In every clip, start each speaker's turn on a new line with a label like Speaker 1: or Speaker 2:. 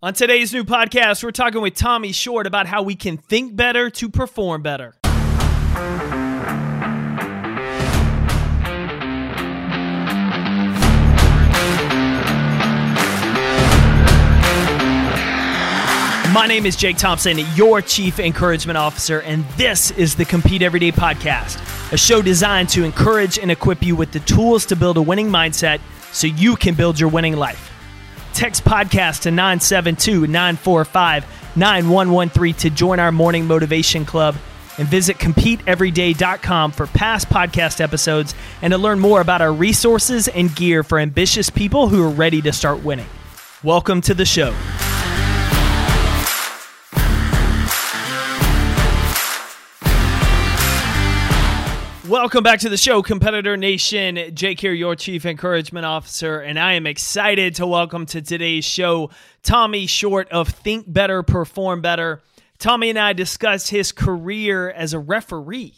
Speaker 1: On today's new podcast, we're talking with Tommy Short about how we can think better to perform better. My name is Jake Thompson, your Chief Encouragement Officer, and this is the Compete Everyday Podcast, a show designed to encourage and equip you with the tools to build a winning mindset so you can build your winning life. Text podcast to 972 945 9113 to join our morning motivation club and visit competeeveryday.com for past podcast episodes and to learn more about our resources and gear for ambitious people who are ready to start winning. Welcome to the show. Welcome back to the show, Competitor Nation. Jake here, your Chief Encouragement Officer, and I am excited to welcome to today's show Tommy Short of Think Better, Perform Better. Tommy and I discuss his career as a referee.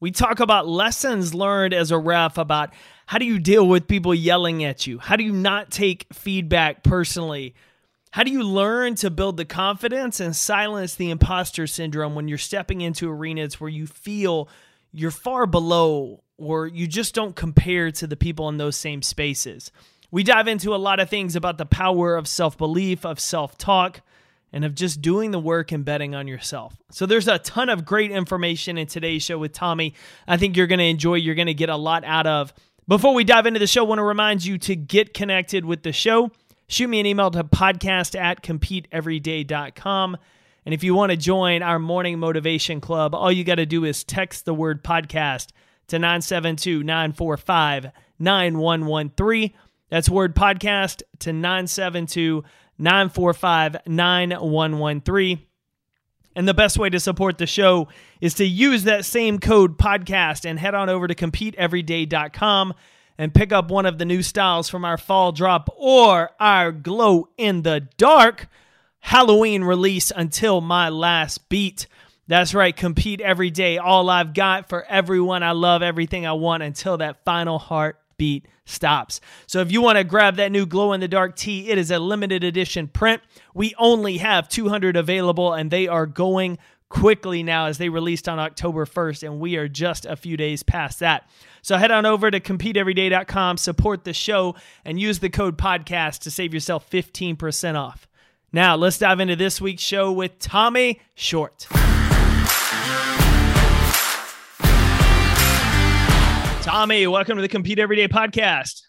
Speaker 1: We talk about lessons learned as a ref about how do you deal with people yelling at you? How do you not take feedback personally? How do you learn to build the confidence and silence the imposter syndrome when you're stepping into arenas where you feel you're far below or you just don't compare to the people in those same spaces. We dive into a lot of things about the power of self belief, of self talk, and of just doing the work and betting on yourself. So there's a ton of great information in today's show with Tommy. I think you're going to enjoy, you're going to get a lot out of. Before we dive into the show, I want to remind you to get connected with the show. Shoot me an email to podcast at competeeveryday.com. And if you want to join our morning motivation club, all you got to do is text the word podcast to 972 945 9113. That's word podcast to 972 945 9113. And the best way to support the show is to use that same code podcast and head on over to competeeveryday.com and pick up one of the new styles from our fall drop or our glow in the dark Halloween release until my last beat. That's right, compete every day. All I've got for everyone I love, everything I want until that final heartbeat stops. So if you want to grab that new glow in the dark tee, it is a limited edition print. We only have 200 available and they are going quickly now as they released on October 1st and we are just a few days past that. So head on over to competeeveryday.com, support the show and use the code podcast to save yourself 15% off. Now, let's dive into this week's show with Tommy Short. Tommy, welcome to the Compete Everyday podcast.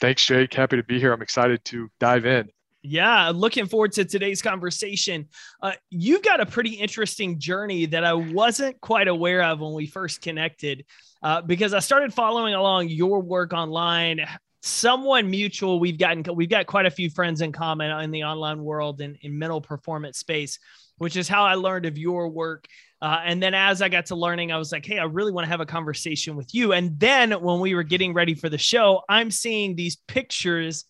Speaker 2: Thanks, Jake. Happy to be here. I'm excited to dive in.
Speaker 1: Yeah, looking forward to today's conversation. Uh, you've got a pretty interesting journey that I wasn't quite aware of when we first connected, uh, because I started following along your work online, someone mutual. We've gotten we've got quite a few friends in common in the online world and in mental performance space which is how i learned of your work. Uh, and then as i got to learning i was like hey i really want to have a conversation with you. And then when we were getting ready for the show i'm seeing these pictures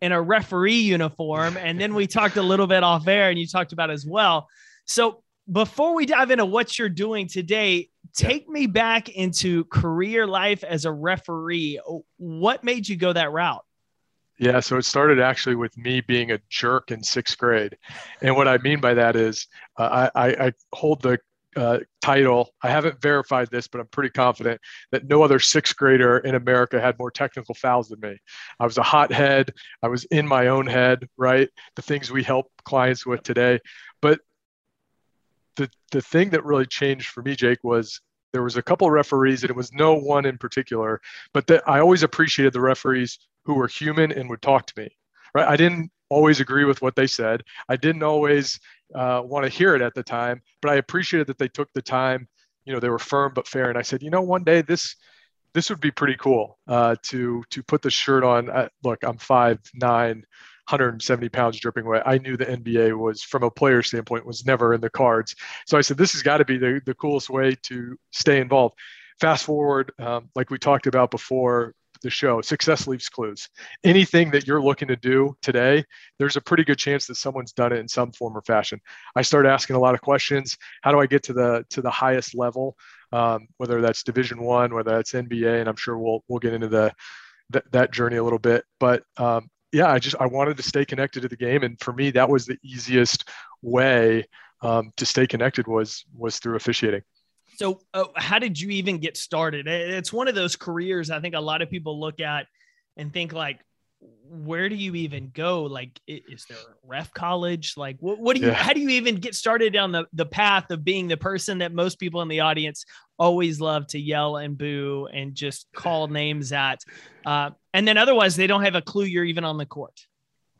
Speaker 1: in a referee uniform. And then we talked a little bit off air and you talked about as well. So before we dive into what you're doing today, take me back into career life as a referee. What made you go that route?
Speaker 2: Yeah, so it started actually with me being a jerk in sixth grade. And what I mean by that is uh, I, I, hold the uh, title. I haven't verified this, but I'm pretty confident that no other sixth grader in America had more technical fouls than me. I was a hothead. I was in my own head, right? The things we help clients with today. But the the thing that really changed for me, Jake, was there was a couple referees, and it was no one in particular, but that I always appreciated the referees who were human and would talk to me. Right? I didn't always agree with what they said. I didn't always uh, want to hear it at the time, but I appreciated that they took the time. You know, they were firm but fair, and I said, you know, one day this this would be pretty cool uh, to to put the shirt on. Uh, look, I'm five nine, 170 pounds dripping wet. I knew the NBA was, from a player standpoint, was never in the cards. So I said, this has got to be the, the coolest way to stay involved. Fast forward, um, like we talked about before the show, success leaves clues. Anything that you're looking to do today, there's a pretty good chance that someone's done it in some form or fashion. I started asking a lot of questions. How do I get to the to the highest level? Um, whether that's Division One, whether that's NBA, and I'm sure we'll we'll get into the that, journey a little bit. But um, yeah, I just I wanted to stay connected to the game, and for me, that was the easiest way um, to stay connected was was through officiating.
Speaker 1: So, uh, how did you even get started? It's one of those careers I think a lot of people look at and think like, where do you even go? Like, is there a ref college? Like, what, what do you, yeah. how do you even get started down the, the path of being the person that most people in the audience always love to yell and boo and just call names at? Uh, and then otherwise, they don't have a clue you're even on the court.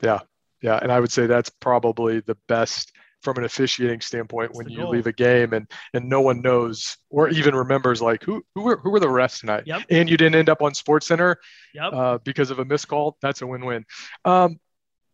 Speaker 2: Yeah. Yeah. And I would say that's probably the best from an officiating standpoint when you goal. leave a game and and no one knows or even remembers like who who were who were the refs tonight
Speaker 1: yep.
Speaker 2: and you didn't end up on SportsCenter
Speaker 1: yep.
Speaker 2: uh, because of a missed call that's a win-win um,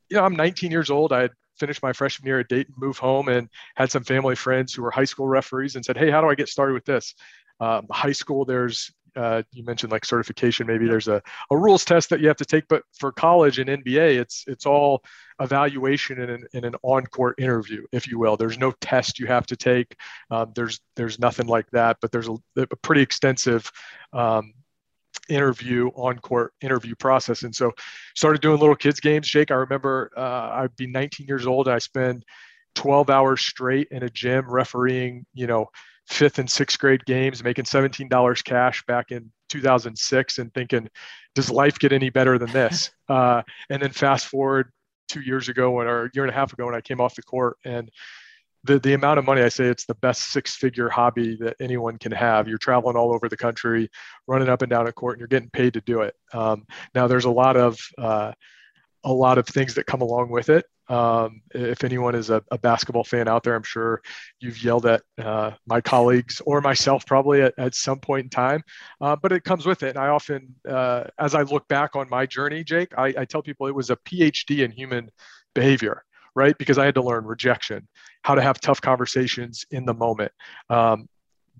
Speaker 2: you know i'm 19 years old i had finished my freshman year at dayton moved home and had some family friends who were high school referees and said hey how do i get started with this um, high school there's uh, you mentioned like certification maybe there's a, a rules test that you have to take but for college and nba it's it's all evaluation in an, in an on-court interview, if you will. There's no test you have to take. Um, there's there's nothing like that, but there's a, a pretty extensive um, interview on-court interview process. And so, started doing little kids games. Jake, I remember uh, I'd be 19 years old. I spend 12 hours straight in a gym refereeing, you know, fifth and sixth grade games, making $17 cash back in 2006 and thinking, does life get any better than this? Uh, and then fast forward two years ago when, or a year and a half ago when I came off the court and the, the amount of money I say it's the best six figure hobby that anyone can have. You're traveling all over the country, running up and down a court, and you're getting paid to do it. Um, now there's a lot of uh, a lot of things that come along with it. Um, if anyone is a, a, basketball fan out there, I'm sure you've yelled at uh, my colleagues or myself probably at, at some point in time, uh, but it comes with it. And I often, uh, as I look back on my journey, Jake, I, I, tell people it was a PhD in human behavior, right? Because I had to learn rejection, how to have tough conversations in the moment. Um,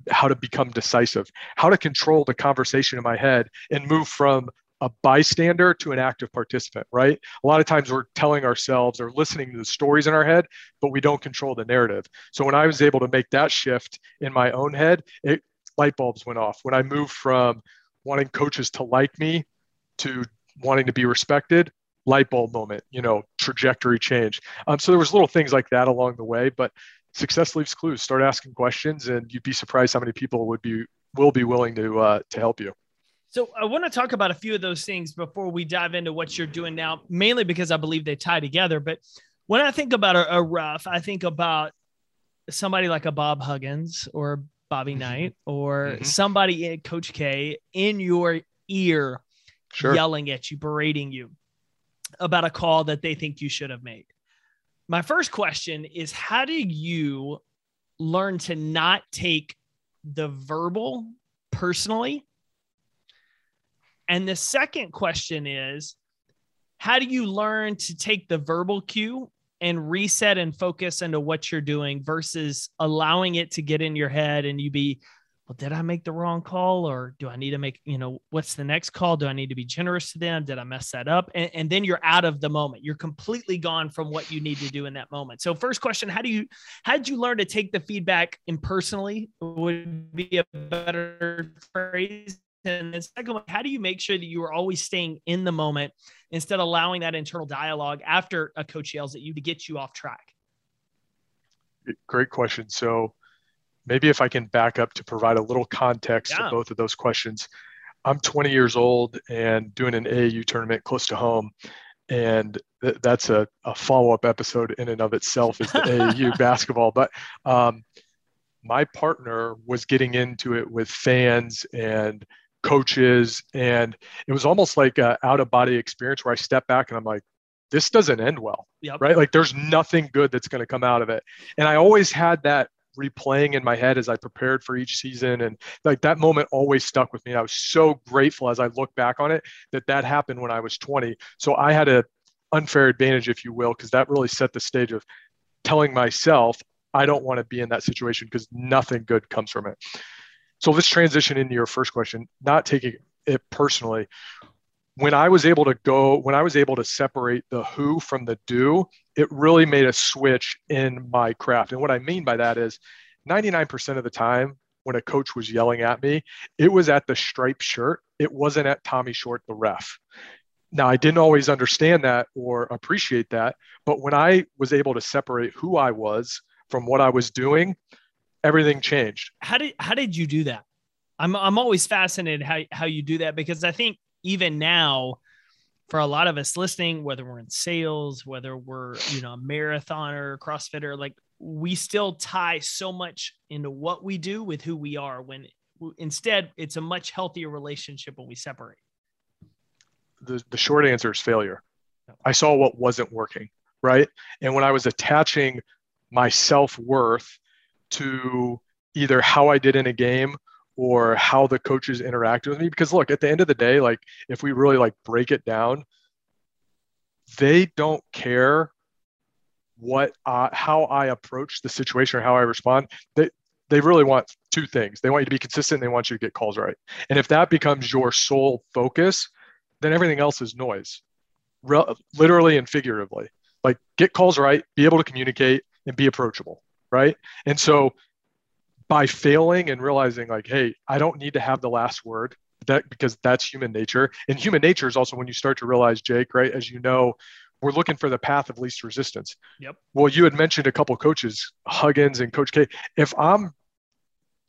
Speaker 2: how to become decisive, how to control the conversation in my head and move from a bystander to an active participant, right? A lot of times we're telling ourselves or listening to the stories in our head, but we don't control the narrative. So when I was able to make that shift in my own head, it light bulbs went off. When I moved from wanting coaches to like me to wanting to be respected, light bulb moment, you know, trajectory change. Um, so there was little things like that along the way, but success leaves clues. Start asking questions, and you'd be surprised how many people would be will be willing to uh, to help you.
Speaker 1: So I want to talk about a few of those things before we dive into what you're doing now, mainly because I believe they tie together. But when I think about a, a rough, I think about somebody like a Bob Huggins or Bobby mm-hmm. Knight or mm-hmm. somebody, in Coach K, in your ear, sure. yelling at you, berating you about a call that they think you should have made. My first question is how do you learn to not take the verbal personally and the second question is how do you learn to take the verbal cue and reset and focus into what you're doing versus allowing it to get in your head and you be, well, did I make the wrong call or do I need to make, you know, what's the next call? Do I need to be generous to them? Did I mess that up? And, and then you're out of the moment. You're completely gone from what you need to do in that moment. So first question, how do you, how did you learn to take the feedback impersonally would be a better phrase and then second how do you make sure that you are always staying in the moment instead of allowing that internal dialogue after a coach yells at you to get you off track?
Speaker 2: Great question. So maybe if I can back up to provide a little context yeah. to both of those questions. I'm 20 years old and doing an AAU tournament close to home. And th- that's a, a follow up episode in and of itself is the AAU basketball. But um, my partner was getting into it with fans and coaches and it was almost like a out of body experience where i step back and i'm like this doesn't end well
Speaker 1: yep.
Speaker 2: right? Like there's nothing good that's going to come out of it. And i always had that replaying in my head as i prepared for each season and like that moment always stuck with me i was so grateful as i look back on it that that happened when i was 20 so i had a unfair advantage if you will because that really set the stage of telling myself i don't want to be in that situation because nothing good comes from it so let's transition into your first question, not taking it personally. When I was able to go, when I was able to separate the who from the do, it really made a switch in my craft. And what I mean by that is 99% of the time when a coach was yelling at me, it was at the striped shirt. It wasn't at Tommy Short, the ref. now I didn't always understand that or appreciate that, but when I was able to separate who I was from what I was doing, everything changed.
Speaker 1: How did how did you do that? I'm I'm always fascinated how how you do that because I think even now for a lot of us listening, whether we're in sales, whether we're, you know, a marathoner, crossfitter, like we still tie so much into what we do with who we are when instead it's a much healthier relationship when we separate.
Speaker 2: The, the short answer is failure. I saw what wasn't working, right? And when I was attaching my self worth to either how I did in a game or how the coaches interacted with me. Because look at the end of the day like if we really like break it down they don't care what uh, how i approach the situation or how i respond. They they really want two things. They want you to be consistent they want you to get calls right. And if that becomes your sole focus then everything else is noise Re- literally and figuratively. Like get calls right be able to communicate and be approachable right? And so by failing and realizing like hey i don't need to have the last word that because that's human nature. And human nature is also when you start to realize jake right as you know we're looking for the path of least resistance.
Speaker 1: Yep.
Speaker 2: Well you had mentioned a couple coaches huggins and coach k. If i'm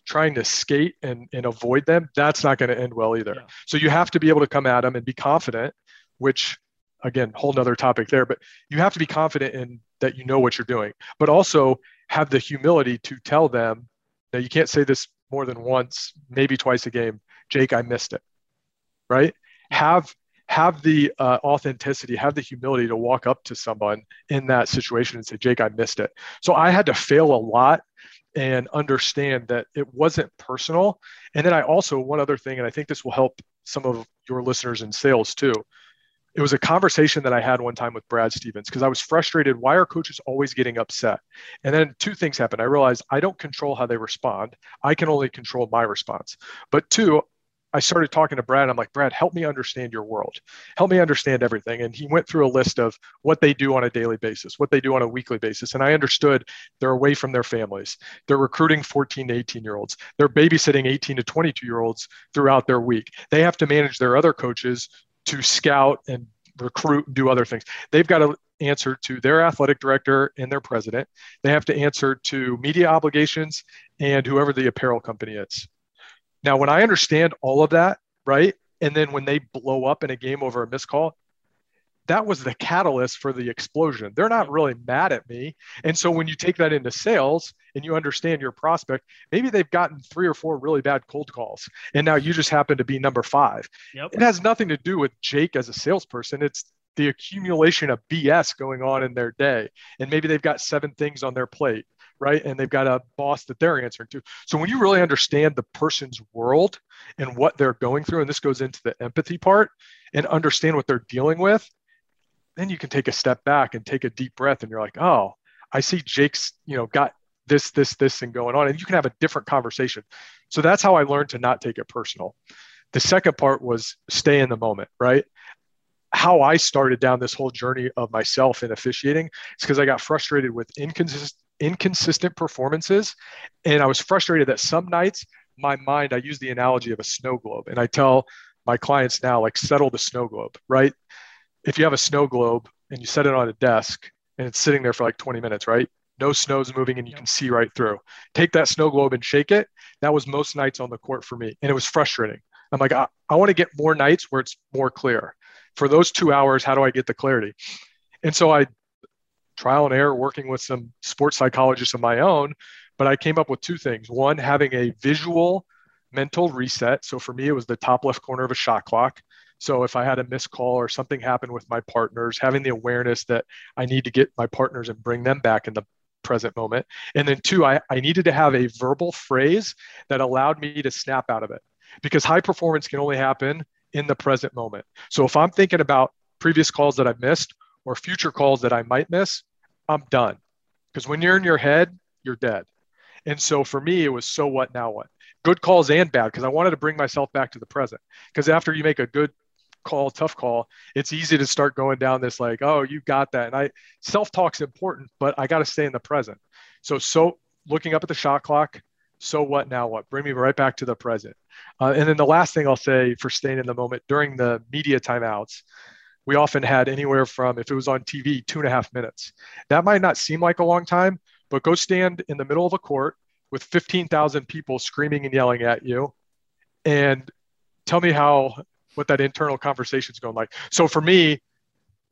Speaker 2: trying to skate and, and avoid them that's not going to end well either. Yeah. so you have to be able to come at them and be confident which again whole nother topic there but you have to be confident in that you know what you're doing. But also have the humility to tell them now you can't say this more than once, maybe twice a game. Jake, I missed it. Right? Have have the uh, authenticity, have the humility to walk up to someone in that situation and say, Jake, I missed it. So I had to fail a lot and understand that it wasn't personal. And then I also, one other thing, and I think this will help some of your listeners in sales too, it was a conversation that I had one time with Brad Stevens because I was frustrated. Why are coaches always getting upset? And then two things happened. I realized I don't control how they respond. I can only control my response. But two, I started talking to Brad. I'm like, Brad, help me understand your world. Help me understand everything. And he went through a list of what they do on a daily basis, what they do on a weekly basis. And I understood they're away from their families. They're recruiting 14 to 18 year olds. They're babysitting 18 to 22 year olds throughout their week. They have to manage their other coaches to scout and recruit and do other things. They've got to answer to their athletic director and their president. They have to answer to media obligations and whoever the apparel company is. Now, when I understand all of that, right? And then when they blow up in a game over a missed call, that was the catalyst for the explosion. They're not really mad at me. And so when you take that into sales and you understand your prospect, maybe they've gotten three or four really bad cold calls. And now you just happen to be number five. Yep. It has nothing to do with Jake as a salesperson. It's the accumulation of BS going on in their day. And maybe they've got seven things on their plate, right? And they've got a boss that they're answering to. So when you really understand the person's world and what they're going through, and this goes into the empathy part, and understand what they're dealing with, then you can take a step back and take a deep breath and you're like, oh, I see Jake's, you know, got this, this, this, and going on. And you can have a different conversation. So that's how I learned to not take it personal. The second part was stay in the moment, right? How I started down this whole journey of myself in officiating is because I got frustrated with inconsistent inconsistent performances. And I was frustrated that some nights my mind, I use the analogy of a snow globe. And I tell my clients now, like, settle the snow globe, right? If you have a snow globe and you set it on a desk and it's sitting there for like 20 minutes, right? No snow's moving and you can see right through. Take that snow globe and shake it. That was most nights on the court for me. And it was frustrating. I'm like, I, I want to get more nights where it's more clear. For those two hours, how do I get the clarity? And so I trial and error working with some sports psychologists of my own, but I came up with two things. One, having a visual mental reset. So for me, it was the top left corner of a shot clock. So if I had a missed call or something happened with my partners, having the awareness that I need to get my partners and bring them back in the present moment. And then two, I, I needed to have a verbal phrase that allowed me to snap out of it because high performance can only happen in the present moment. So if I'm thinking about previous calls that I've missed or future calls that I might miss, I'm done. Because when you're in your head, you're dead. And so for me, it was so what, now what? Good calls and bad, because I wanted to bring myself back to the present. Because after you make a good call, tough call, it's easy to start going down this like, oh, you got that. And I self talk's important, but I got to stay in the present. So, so looking up at the shot clock, so what now what? Bring me right back to the present. Uh, and then the last thing I'll say for staying in the moment during the media timeouts, we often had anywhere from, if it was on TV, two and a half minutes. That might not seem like a long time, but go stand in the middle of a court with 15,000 people screaming and yelling at you and tell me how what that internal conversation is going like. So for me,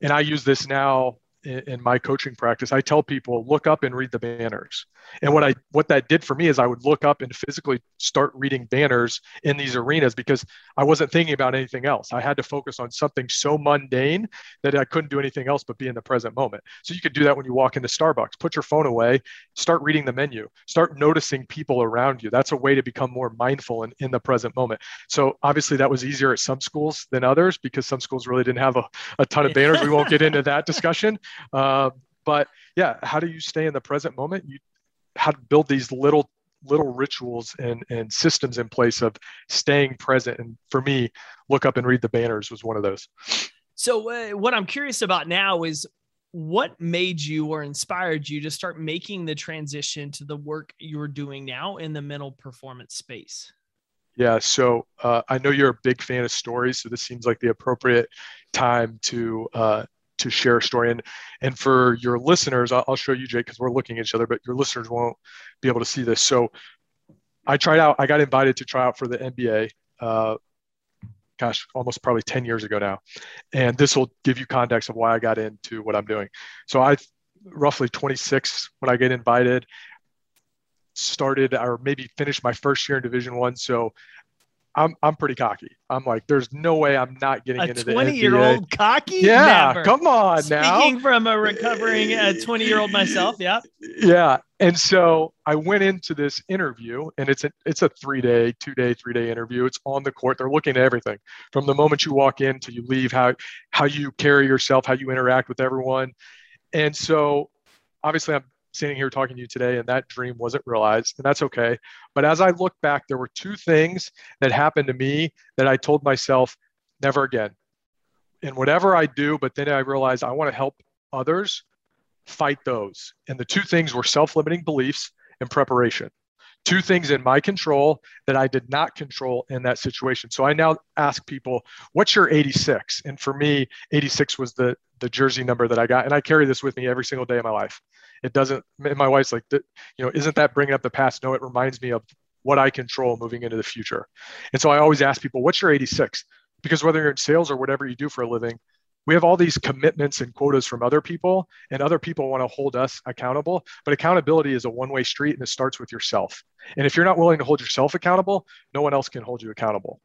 Speaker 2: and I use this now in, my coaching practice, I tell people look up and read the banners. And what I what that did for me is I would look up and physically start reading banners in these arenas because I wasn't thinking about anything else. I had to focus on something so mundane that I couldn't do anything else but be in the present moment. So you could do that when you walk into Starbucks. Put your phone away, start reading the menu, start noticing people around you. That's a way to become more mindful and in the present moment. So obviously that was easier at some schools than others because some schools really didn't have a, a ton of banners. We won't get into that discussion. Uh, but yeah, how do you stay in the present moment? You how to build these little little rituals and, and systems in place of staying present. And for me, look up and read the banners was one of those.
Speaker 1: So, uh, what I'm curious about now is what made you or inspired you to start making the transition to the work you're doing now in the mental performance space?
Speaker 2: Yeah, so uh, I know you're a big fan of stories, so this seems like the appropriate time to uh, to share a story. And and for your listeners, I'll, show you, Jake, because we're looking at each other, but your listeners won't be able to see this. So I tried out. I got invited to try out for the NBA. Uh, gosh, almost probably 10 years ago now. And this will give you context of why I got into what I'm doing. So I roughly 26 when I get invited started or maybe finished my first year in division one so I'm I'm pretty cocky. I'm like, there's no way I'm not getting
Speaker 1: a
Speaker 2: into the
Speaker 1: 20 year old cocky.
Speaker 2: Yeah,
Speaker 1: Never.
Speaker 2: come on
Speaker 1: Speaking
Speaker 2: now.
Speaker 1: Speaking from a recovering uh, 20 year old myself, yeah.
Speaker 2: Yeah, and so I went into this interview, and it's a it's a three day, two day, three day interview. It's on the court. They're looking at everything from the moment you walk in to you leave, how how you carry yourself, how you interact with everyone, and so obviously I'm standing here talking to you today and that dream wasn't realized and that's okay but as i look back there were two things that happened to me that i told myself never again in whatever i do but then i realized i want to help others fight those and the two things were self-limiting beliefs and preparation two things in my control that I did not control in that situation. So I now ask people, what's your 86? And for me, 86 was the the jersey number that I got. And I carry this with me every single day of my life. It doesn't, my wife's like, you know, isn't that bringing up the past? No, it reminds me of what I control moving into the future. And so I always ask people, what's your 86? Because whether you're in sales or whatever you do for a living, we have all these commitments and quotas from other people, and other people want to hold us accountable. But accountability is a one way street and it starts with yourself. And if you're not willing to hold yourself accountable, no one else can hold you accountable.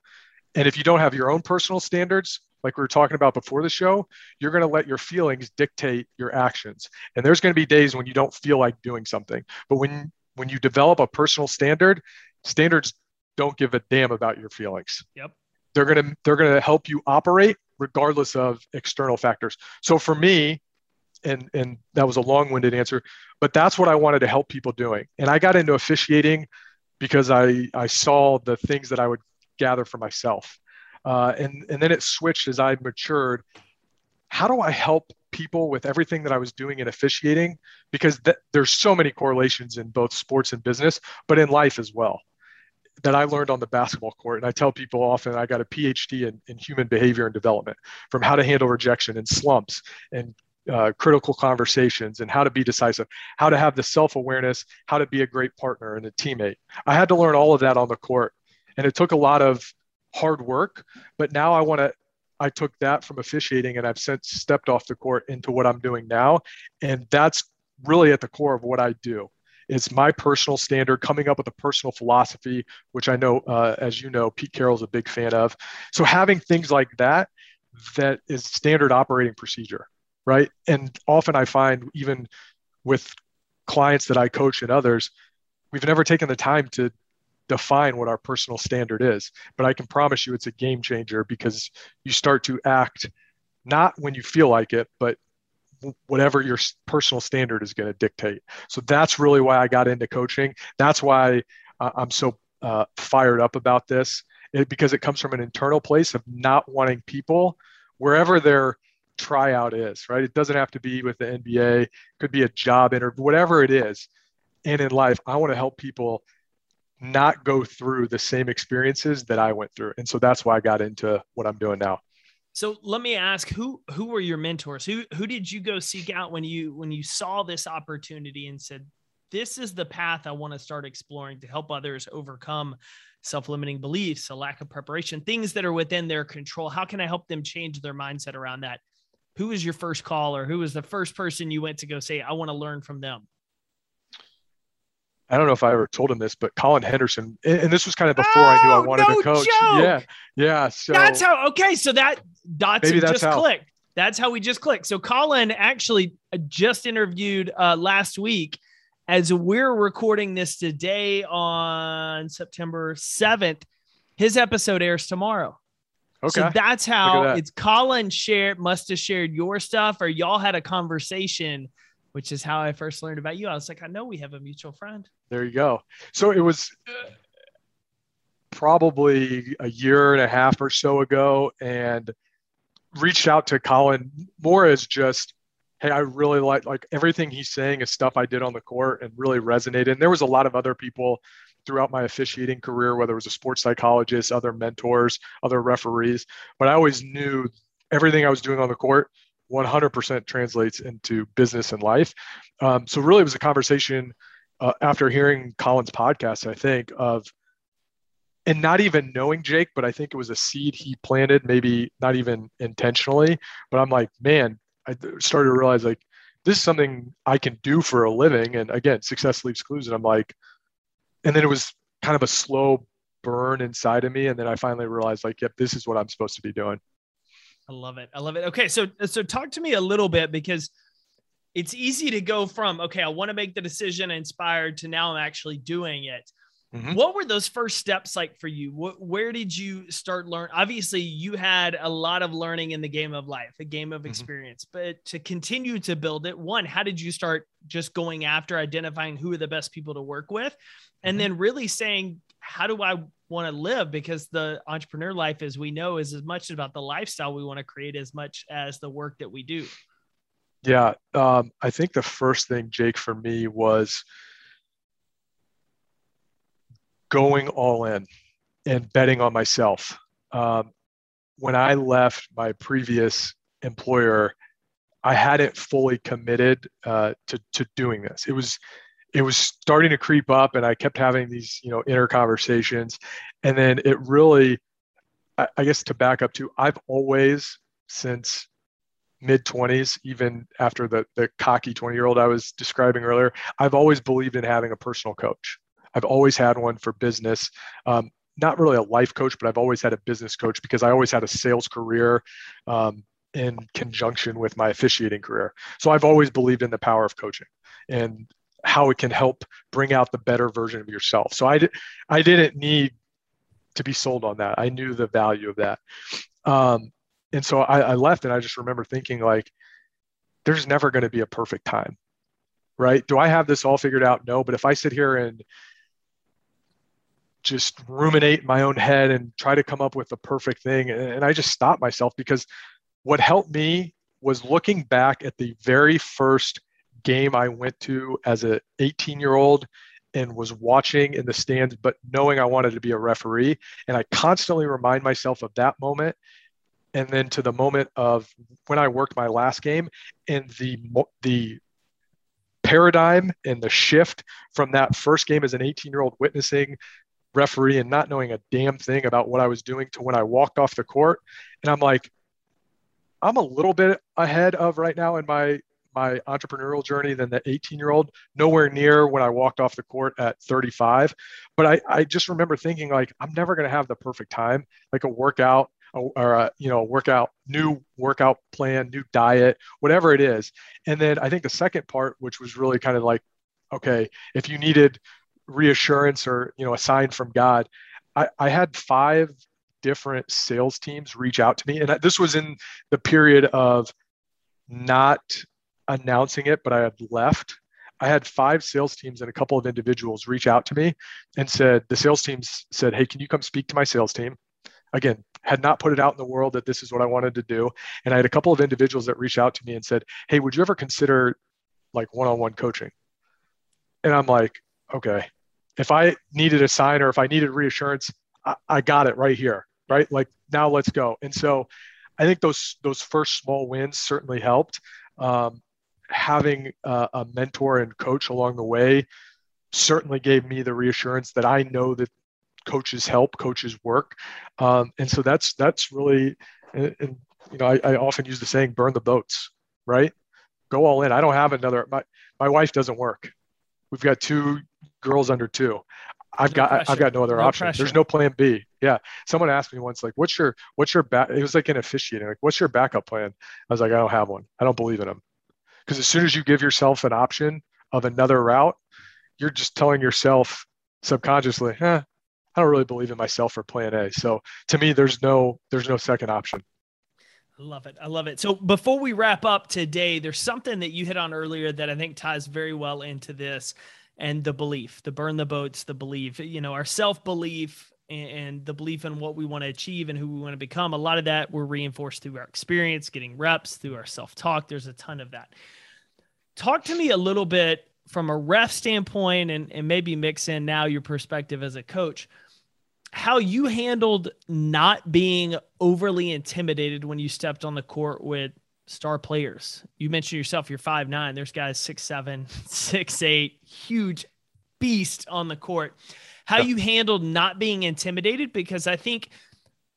Speaker 2: And if you don't have your own personal standards, like we were talking about before the show, you're going to let your feelings dictate your actions. And there's going to be days when you don't feel like doing something. But when when you develop a personal standard, standards don't give a damn about your feelings.
Speaker 1: Yep.
Speaker 2: They're going to they're going to help you operate regardless of external factors. So for me, and and that was a long-winded answer, but that's what I wanted to help people doing. And I got into officiating because I I saw the things that I would gather for myself. Uh, and, and then it switched as I matured. How do I help people with everything that I was doing in officiating? Because th- there's so many correlations in both sports and business, but in life as well that I learned on the basketball court. And I tell people often I got a PhD in, in human behavior and development from how to handle rejection and slumps and uh, critical conversations and how to be decisive, how to have the self awareness, how to be a great partner and a teammate. I had to learn all of that on the court. And it took a lot of hard work. But now I want to, I took that from officiating and I've since stepped off the court into what I'm doing now. And that's really at the core of what I do. It's my personal standard, coming up with a personal philosophy, which I know, uh, as you know, Pete Carroll's a big fan of. So having things like that, that is standard operating procedure, right? And often I find even with clients that I coach and others, we've never taken the time to define what our personal standard is. But I can promise you it's a game changer because you start to act not when you feel like it, but whatever your personal standard is going to dictate. So that's really why I got into coaching. That's why I'm so uh, fired up about this it, because it comes from an internal place of not wanting people wherever their tryout is, right? It doesn't have to be with the NBA, it could be a job interview, whatever it is. And in life, I want to help people not go through the same experiences that I went through. And so that's why I got into what I'm doing now.
Speaker 1: So let me ask who who were your mentors? Who who did you go seek out when you when you saw this opportunity and said this is the path I want to start exploring to help others overcome self-limiting beliefs, a lack of preparation, things that are within their control. How can I help them change their mindset around that? Who was your first call or who was the first person you went to go say I want to learn from them?
Speaker 2: I don't know if I ever told him this, but Colin Henderson, and this was kind of before oh, I knew I oh, wanted no to coach. Joke. Yeah, yeah. So
Speaker 1: that's how. Okay, so that dots maybe that's just how. clicked. That's how we just clicked. So Colin actually uh, just interviewed uh, last week. As we're recording this today on September seventh, his episode airs tomorrow. Okay. So that's how that. it's Colin shared must have shared your stuff, or y'all had a conversation which is how I first learned about you. I was like, I know we have a mutual friend.
Speaker 2: There you go. So it was uh, probably a year and a half or so ago and reached out to Colin more as just, hey, I really like like everything he's saying is stuff I did on the court and really resonated. And there was a lot of other people throughout my officiating career, whether it was a sports psychologist, other mentors, other referees, but I always knew everything I was doing on the court 100% translates into business and life. Um, so really, it was a conversation uh, after hearing Colin's podcast. I think of and not even knowing Jake, but I think it was a seed he planted, maybe not even intentionally. But I'm like, man, I started to realize like this is something I can do for a living. And again, success leaves clues. And I'm like, and then it was kind of a slow burn inside of me. And then I finally realized like, yep, this is what I'm supposed to be doing.
Speaker 1: I love it. I love it. Okay, so so talk to me a little bit because it's easy to go from okay, I want to make the decision inspired to now I'm actually doing it. Mm-hmm. What were those first steps like for you? What, where did you start learn? Obviously, you had a lot of learning in the game of life, a game of mm-hmm. experience. Mm-hmm. But to continue to build it, one, how did you start just going after identifying who are the best people to work with, and mm-hmm. then really saying, how do I want to live because the entrepreneur life as we know is as much about the lifestyle we want to create as much as the work that we do.
Speaker 2: Yeah um, i think the first thing jake for me was going all in and betting on myself. Um, when i left my previous employer i hadn't fully committed uh, to, to doing this. It was it was starting to creep up and i kept having these you know inner conversations. And then it really I, I guess to back up to i've always since mid 20s even after the the cocky 20 year old i was describing earlier i've always believed in having a personal coach. I've always had one for business um, not really a life coach but i've always had a business coach because i always had a sales career um, in conjunction with my officiating career. So i've always believed in the power of coaching. And how it can help bring out the better version of yourself. So I, did, I didn't need to be sold on that. I knew the value of that. Um, and so I, I left and I just remember thinking like, there's never going to be a perfect time, right? Do I have this all figured out? No, but if I sit here and just ruminate in my own head and try to come up with the perfect thing, and I just stop myself because what helped me was looking back at the very first game I went to as a 18 year old and was watching in the stands, but knowing I wanted to be a referee. And I constantly remind myself of that moment. And then to the moment of when I worked my last game and the, the paradigm and the shift from that first game as an 18 year old witnessing referee and not knowing a damn thing about what I was doing to when I walked off the court. And I'm like, I'm a little bit ahead of right now in my my entrepreneurial journey than the 18 year old nowhere near when i walked off the court at 35 but i, I just remember thinking like i'm never going to have the perfect time like a workout or a you know workout new workout plan new diet whatever it is. And then i think the second part which was really kind of like okay if you needed reassurance or you know a sign from god i, I had five different sales teams reach out to me. And this was in the period of not announcing it, but I had left. I had five sales teams and a couple of individuals reach out to me and said, the sales teams said, Hey, can you come speak to my sales team? Again, had not put it out in the world that this is what I wanted to do. And I had a couple of individuals that reached out to me and said, Hey, would you ever consider like one on one coaching? And I'm like, Okay, if I needed a sign or if I needed reassurance, I, I got it right here, right? Like now let's go. And so I think those those first small wins certainly helped. Um, having a, a mentor and coach along the way certainly gave me the reassurance that I know that coaches help, coaches work, um, and so that's that's really, and, and you know, I, I, often use the saying, "Burn the boats," right? Go all in. I don't have another. My my wife doesn't work. We've got two girls under two. I've got pressure. I've got no other no option. Pressure. There's no plan B. Yeah. Someone asked me once, like, what's your what's your back? It was like an officiating, like, what's your backup plan? I was like, I don't have one. I don't believe in them. Because as soon as you give yourself an option of another route, you're just telling yourself subconsciously, eh, I don't really believe in myself for plan A. So to me, there's no there's no second option.
Speaker 1: I love it. I love it. So before we wrap up today, there's something that you hit on earlier that I think ties very well into this and the belief, the burn the boats, the belief, you know, our self belief and the belief in what we want to achieve and who we want to become. A lot of that we're reinforced through our experience, getting reps, through our self talk. There's a ton of that. Talk to me a little bit from a ref standpoint and, and maybe mix in now your perspective as a coach how you handled not being overly intimidated when you stepped on the court with star players. You mentioned yourself, you're five nine. There's guys six seven, six eight, huge beast on the court. How you handled not being intimidated? Because I think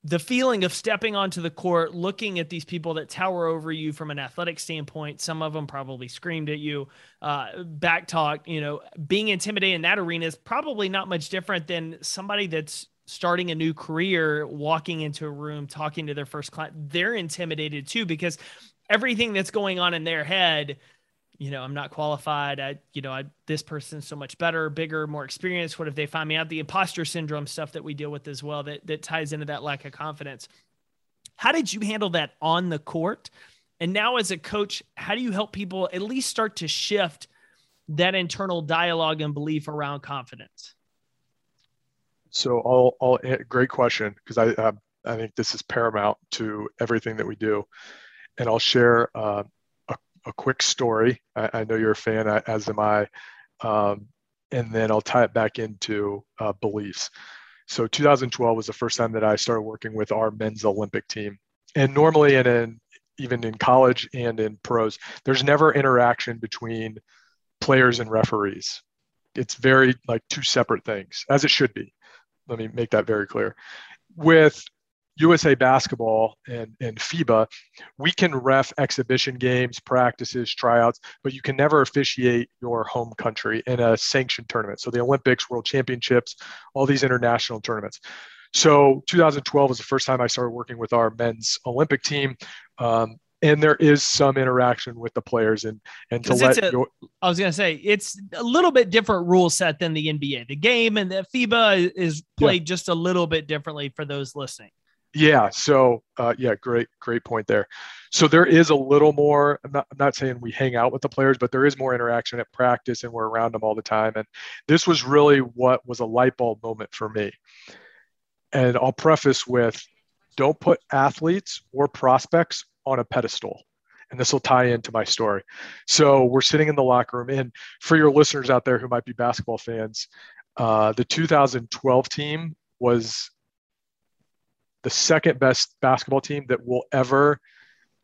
Speaker 1: the feeling of stepping onto the court, looking at these people that tower over you from an athletic standpoint, some of them probably screamed at you, uh, back talk, you know, being intimidated in that arena is probably not much different than somebody that's starting a new career, walking into a room, talking to their first client. They're intimidated too because everything that's going on in their head you know i'm not qualified. I you know I, this person's so much better bigger more experienced. What if they find me out? The imposter syndrome stuff that we deal with as well that that ties into that lack of confidence. How did you handle that on the court? And now as a coach how do you help people at least start to shift that internal dialogue and belief around confidence?
Speaker 2: So i'll, I'll eh, great question because i uh, i think this is paramount to everything that we do. And I'll share uh, a, quick story. I, I, know you're a fan, as am I. Um, and then I'll tie it back into uh, beliefs. So 2012 was the first time that I started working with our men's Olympic team. And normally, in, in even in college and in pros, there's never interaction between players and referees. It's very like two separate things, as it should be. Let me make that very clear. With USA Basketball and, and FIBA, we can ref exhibition games, practices, tryouts, but you can never officiate your home country in a sanctioned tournament. So the Olympics, World Championships, all these international tournaments. So 2012 was the first time I started working with our men's Olympic team. Um, and there is some interaction with the players and and to let
Speaker 1: a, your, I was gonna say it's a little bit different rule set than the NBA. The game and the FIBA is played yeah. just a little bit differently for those listening.
Speaker 2: Yeah. So, uh, yeah, great, great point there. So there is a little more. I'm not, I'm not saying we hang out with the players, but there is more interaction at practice, and we're around them all the time. And this was really what was a light bulb moment for me. And I'll preface with, don't put athletes or prospects on a pedestal. And this will tie into my story. So we're sitting in the locker room, and for your listeners out there who might be basketball fans, uh, the 2012 team was the second best basketball team that we'll ever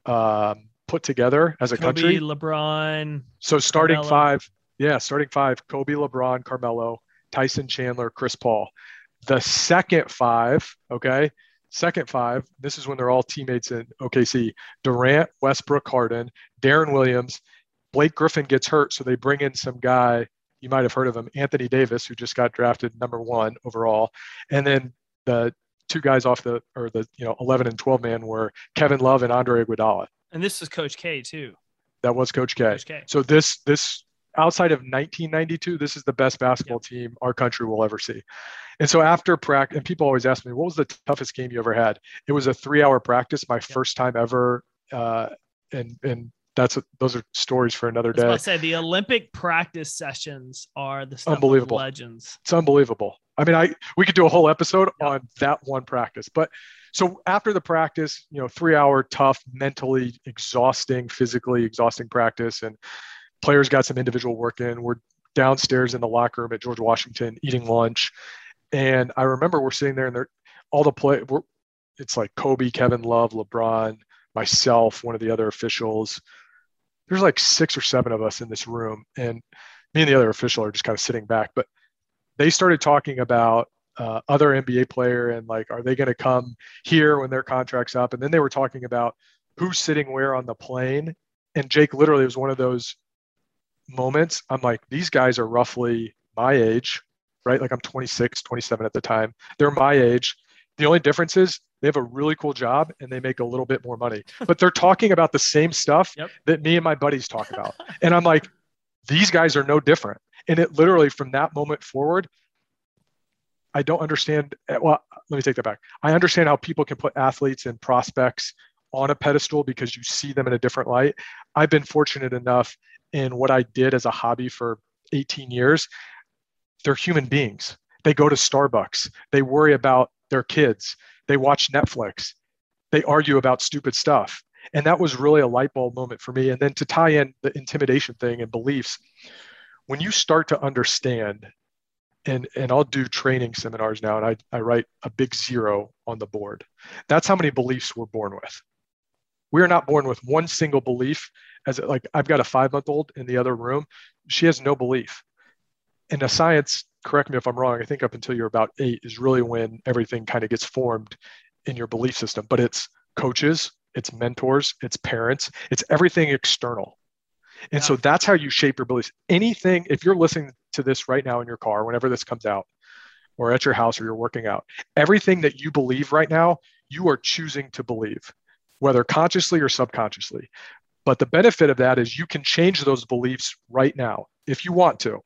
Speaker 2: um, put together as a country.
Speaker 1: Kobe,
Speaker 2: country.
Speaker 1: LeBron.
Speaker 2: So starting Carmelo. five, yeah, starting five: Kobe, LeBron, Carmelo, Tyson Chandler, Chris Paul. The second five, okay, second five. This is when they're all teammates in OKC: Durant, Westbrook, Harden, Deron Williams. Blake Griffin gets hurt, so they bring in some guy. You might have heard of him, Anthony Davis, who just got drafted number one overall, and then the two guys off the or the you know 11 and 12 man were Kevin Love and Andre Iguodala.
Speaker 1: And this is Coach K too.
Speaker 2: That was Coach K. Coach K. So this this outside of 1992, this is the best basketball yep. team our country will ever see. And so after practice, and people always ask me, what was the toughest game you ever had? It was a three-hour practice, my yep. first time ever, uh, and and that's a, those are stories for another day. I
Speaker 1: say the Olympic practice sessions are the unbelievable legends.
Speaker 2: It's unbelievable. I mean, I we could do a whole episode yeah. on that one practice. But so after the practice, you know, three hour tough, mentally exhausting, physically exhausting practice, and players got some individual work in. We're downstairs in the locker room at George Washington eating lunch, and I remember we're sitting there and they're all the play. We're, it's like Kobe, Kevin Love, LeBron, myself, one of the other officials. There's like six or seven of us in this room, and me and the other official are just kind of sitting back. But they started talking about uh, other NBA player and like, are they going to come here when their contract's up? And then they were talking about who's sitting where on the plane. And Jake literally was one of those moments. I'm like, these guys are roughly my age, right? Like I'm 26, 27 at the time. They're my age. The only difference is they have a really cool job and they make a little bit more money, but they're talking about the same stuff yep. that me and my buddies talk about. and I'm like, these guys are no different. And it literally from that moment forward, I don't understand. Well, let me take that back. I understand how people can put athletes and prospects on a pedestal because you see them in a different light. I've been fortunate enough in what I did as a hobby for 18 years. They're human beings. They go to Starbucks. They worry about their kids. They watch Netflix. They argue about stupid stuff. And that was really a light bulb moment for me. And then to tie in the intimidation thing and beliefs, when you start to understand, and, and I'll do training seminars now, and I, I write a big zero on the board. That's how many beliefs we're born with. We are not born with one single belief. As like I've got a five month old in the other room, she has no belief. And the science, correct me if I'm wrong, I think up until you're about eight is really when everything kind of gets formed in your belief system. But it's coaches, it's mentors, it's parents, it's everything external. And yeah. so that's how you shape your beliefs. Anything, if you're listening to this right now in your car, whenever this comes out, or at your house or you're working out, everything that you believe right now, you are choosing to believe whether consciously or subconsciously. But the benefit of that is you can change those beliefs right now if you want to.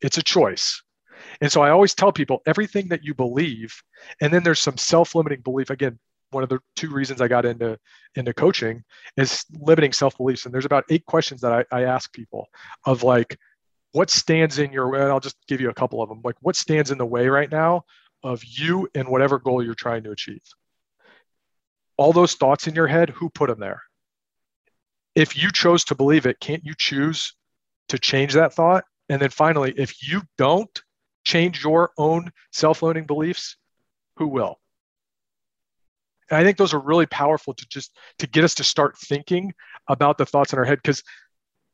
Speaker 2: It's a choice. And so I always tell people everything that you believe, and then there's some self-limiting belief. Again, one of the two reasons I got into into coaching is limiting self-beliefs. And there's about eight questions that I, I ask people of like, what stands in your way? I'll just give you a couple of them. Like, what stands in the way right now of you and whatever goal you're trying to achieve? all those thoughts in your head, who put them there? If you chose to believe it, can't you choose to change that thought? And then finally, if you don't change your own self limiting beliefs, who will? And I think those are really powerful to just to get us to start thinking about the thoughts in our head because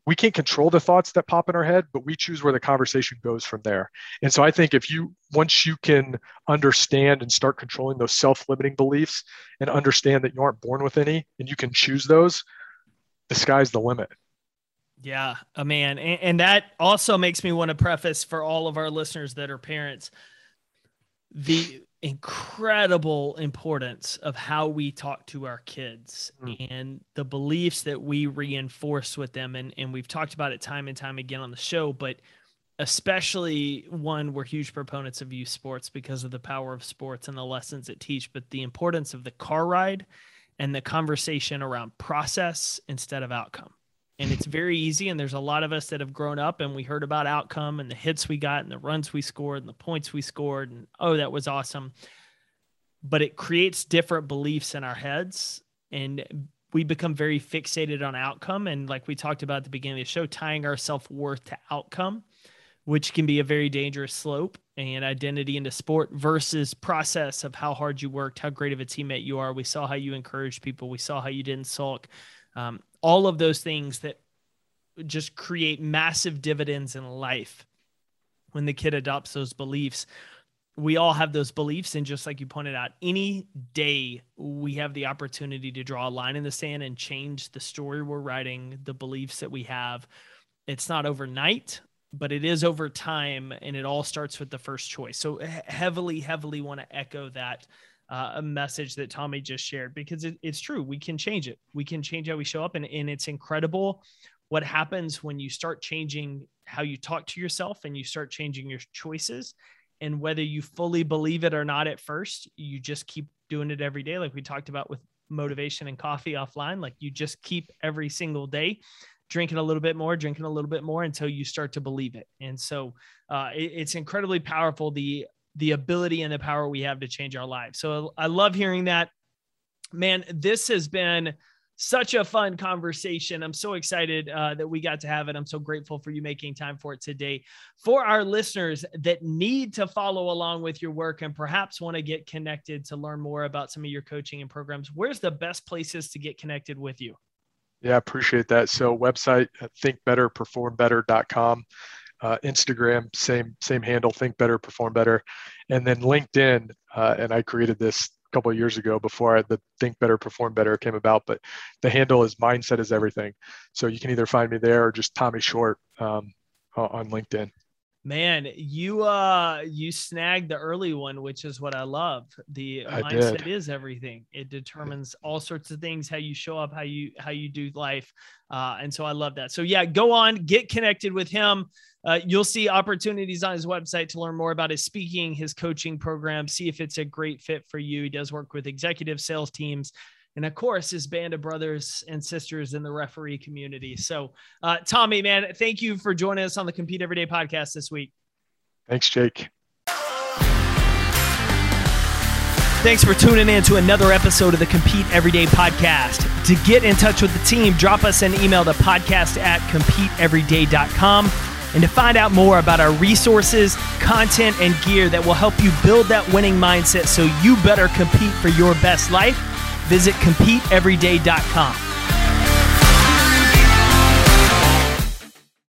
Speaker 2: we can't control the thoughts that pop in our head, but we choose where the conversation goes from there. And so I think if you, once you can understand and start controlling those self limiting beliefs and understand that you aren't born with any and you can choose those, the sky's the limit.
Speaker 1: Yeah, a man. And, and that also makes me want to preface for all of our listeners that are parents the incredible importance of how we talk to our kids mm. and the beliefs that we reinforce with them and and we've talked about it time and time again on the show but especially one we're huge proponents of youth sports because of the power of sports and the lessons it teach but the importance of the car ride and the conversation around process instead of outcome and it's very easy and there's a lot of us that have grown up and we heard about outcome and the hits we got and the runs we scored and the points we scored and oh that was awesome. But it creates different beliefs in our heads and we become very fixated on outcome and like we talked about at the beginning of the show tying our self-worth to outcome which can be a very dangerous slope and identity into sport versus process of how hard you worked how great of a teammate you are. We saw how you encouraged people. We saw how you didn't sulk. Um, all of those things that just create massive dividends in life when the kid adopts those beliefs. We all have those beliefs. And just like you pointed out any day we have the opportunity to draw a line in the sand and change the story we're writing the beliefs that we have it's not overnight but it is over time. And it all starts with the first choice. So heavily heavily want to echo that uh, a message that Tommy just shared because it, it's true. We can change it. We can change how we show up, and, and it's incredible what happens when you start changing how you talk to yourself and you start changing your choices. And whether you fully believe it or not at first, you just keep doing it every day, like we talked about with motivation and coffee offline. Like you just keep every single day drinking a little bit more, drinking a little bit more until you start to believe it. And so uh, it, it's incredibly powerful. The the ability and the power we have to change our lives. So I love hearing that. Man, this has been such a fun conversation. I'm so excited uh, that we got to have it. I'm so grateful for you making time for it today. For our listeners that need to follow along with your work and perhaps want to get connected to learn more about some of your coaching and programs, where's the best places to get connected with you?
Speaker 2: Yeah, appreciate that. So website thinkbetterperformbetter.com. Uh, Instagram, same same handle, think better, perform better, and then LinkedIn. Uh, and I created this a couple of years ago before the Think Better, Perform Better came about. But the handle is Mindset is Everything. So you can either find me there or just Tommy Short um, on LinkedIn.
Speaker 1: Man, you uh you snagged the early one, which is what I love. The
Speaker 2: I
Speaker 1: mindset
Speaker 2: did.
Speaker 1: is everything. It determines all sorts of things, how you show up, how you how you do life. Uh, and so I love that. So yeah, go on, get connected with him. Uh, you'll see opportunities on his website to learn more about his speaking, his coaching program, see if it's a great fit for you. He does work with executive sales teams and of course his band of brothers and sisters in the referee community. So, uh, Tommy, man, thank you for joining us on the Compete Everyday podcast this week.
Speaker 2: Thanks, Jake.
Speaker 1: Thanks for tuning in to another episode of the Compete Everyday podcast. To get in touch with the team, drop us an email to podcast at competeeveryday.com. And to find out more about our resources, content, and gear that will help you build that winning mindset so you better compete for your best life, visit CompeteEveryday.com.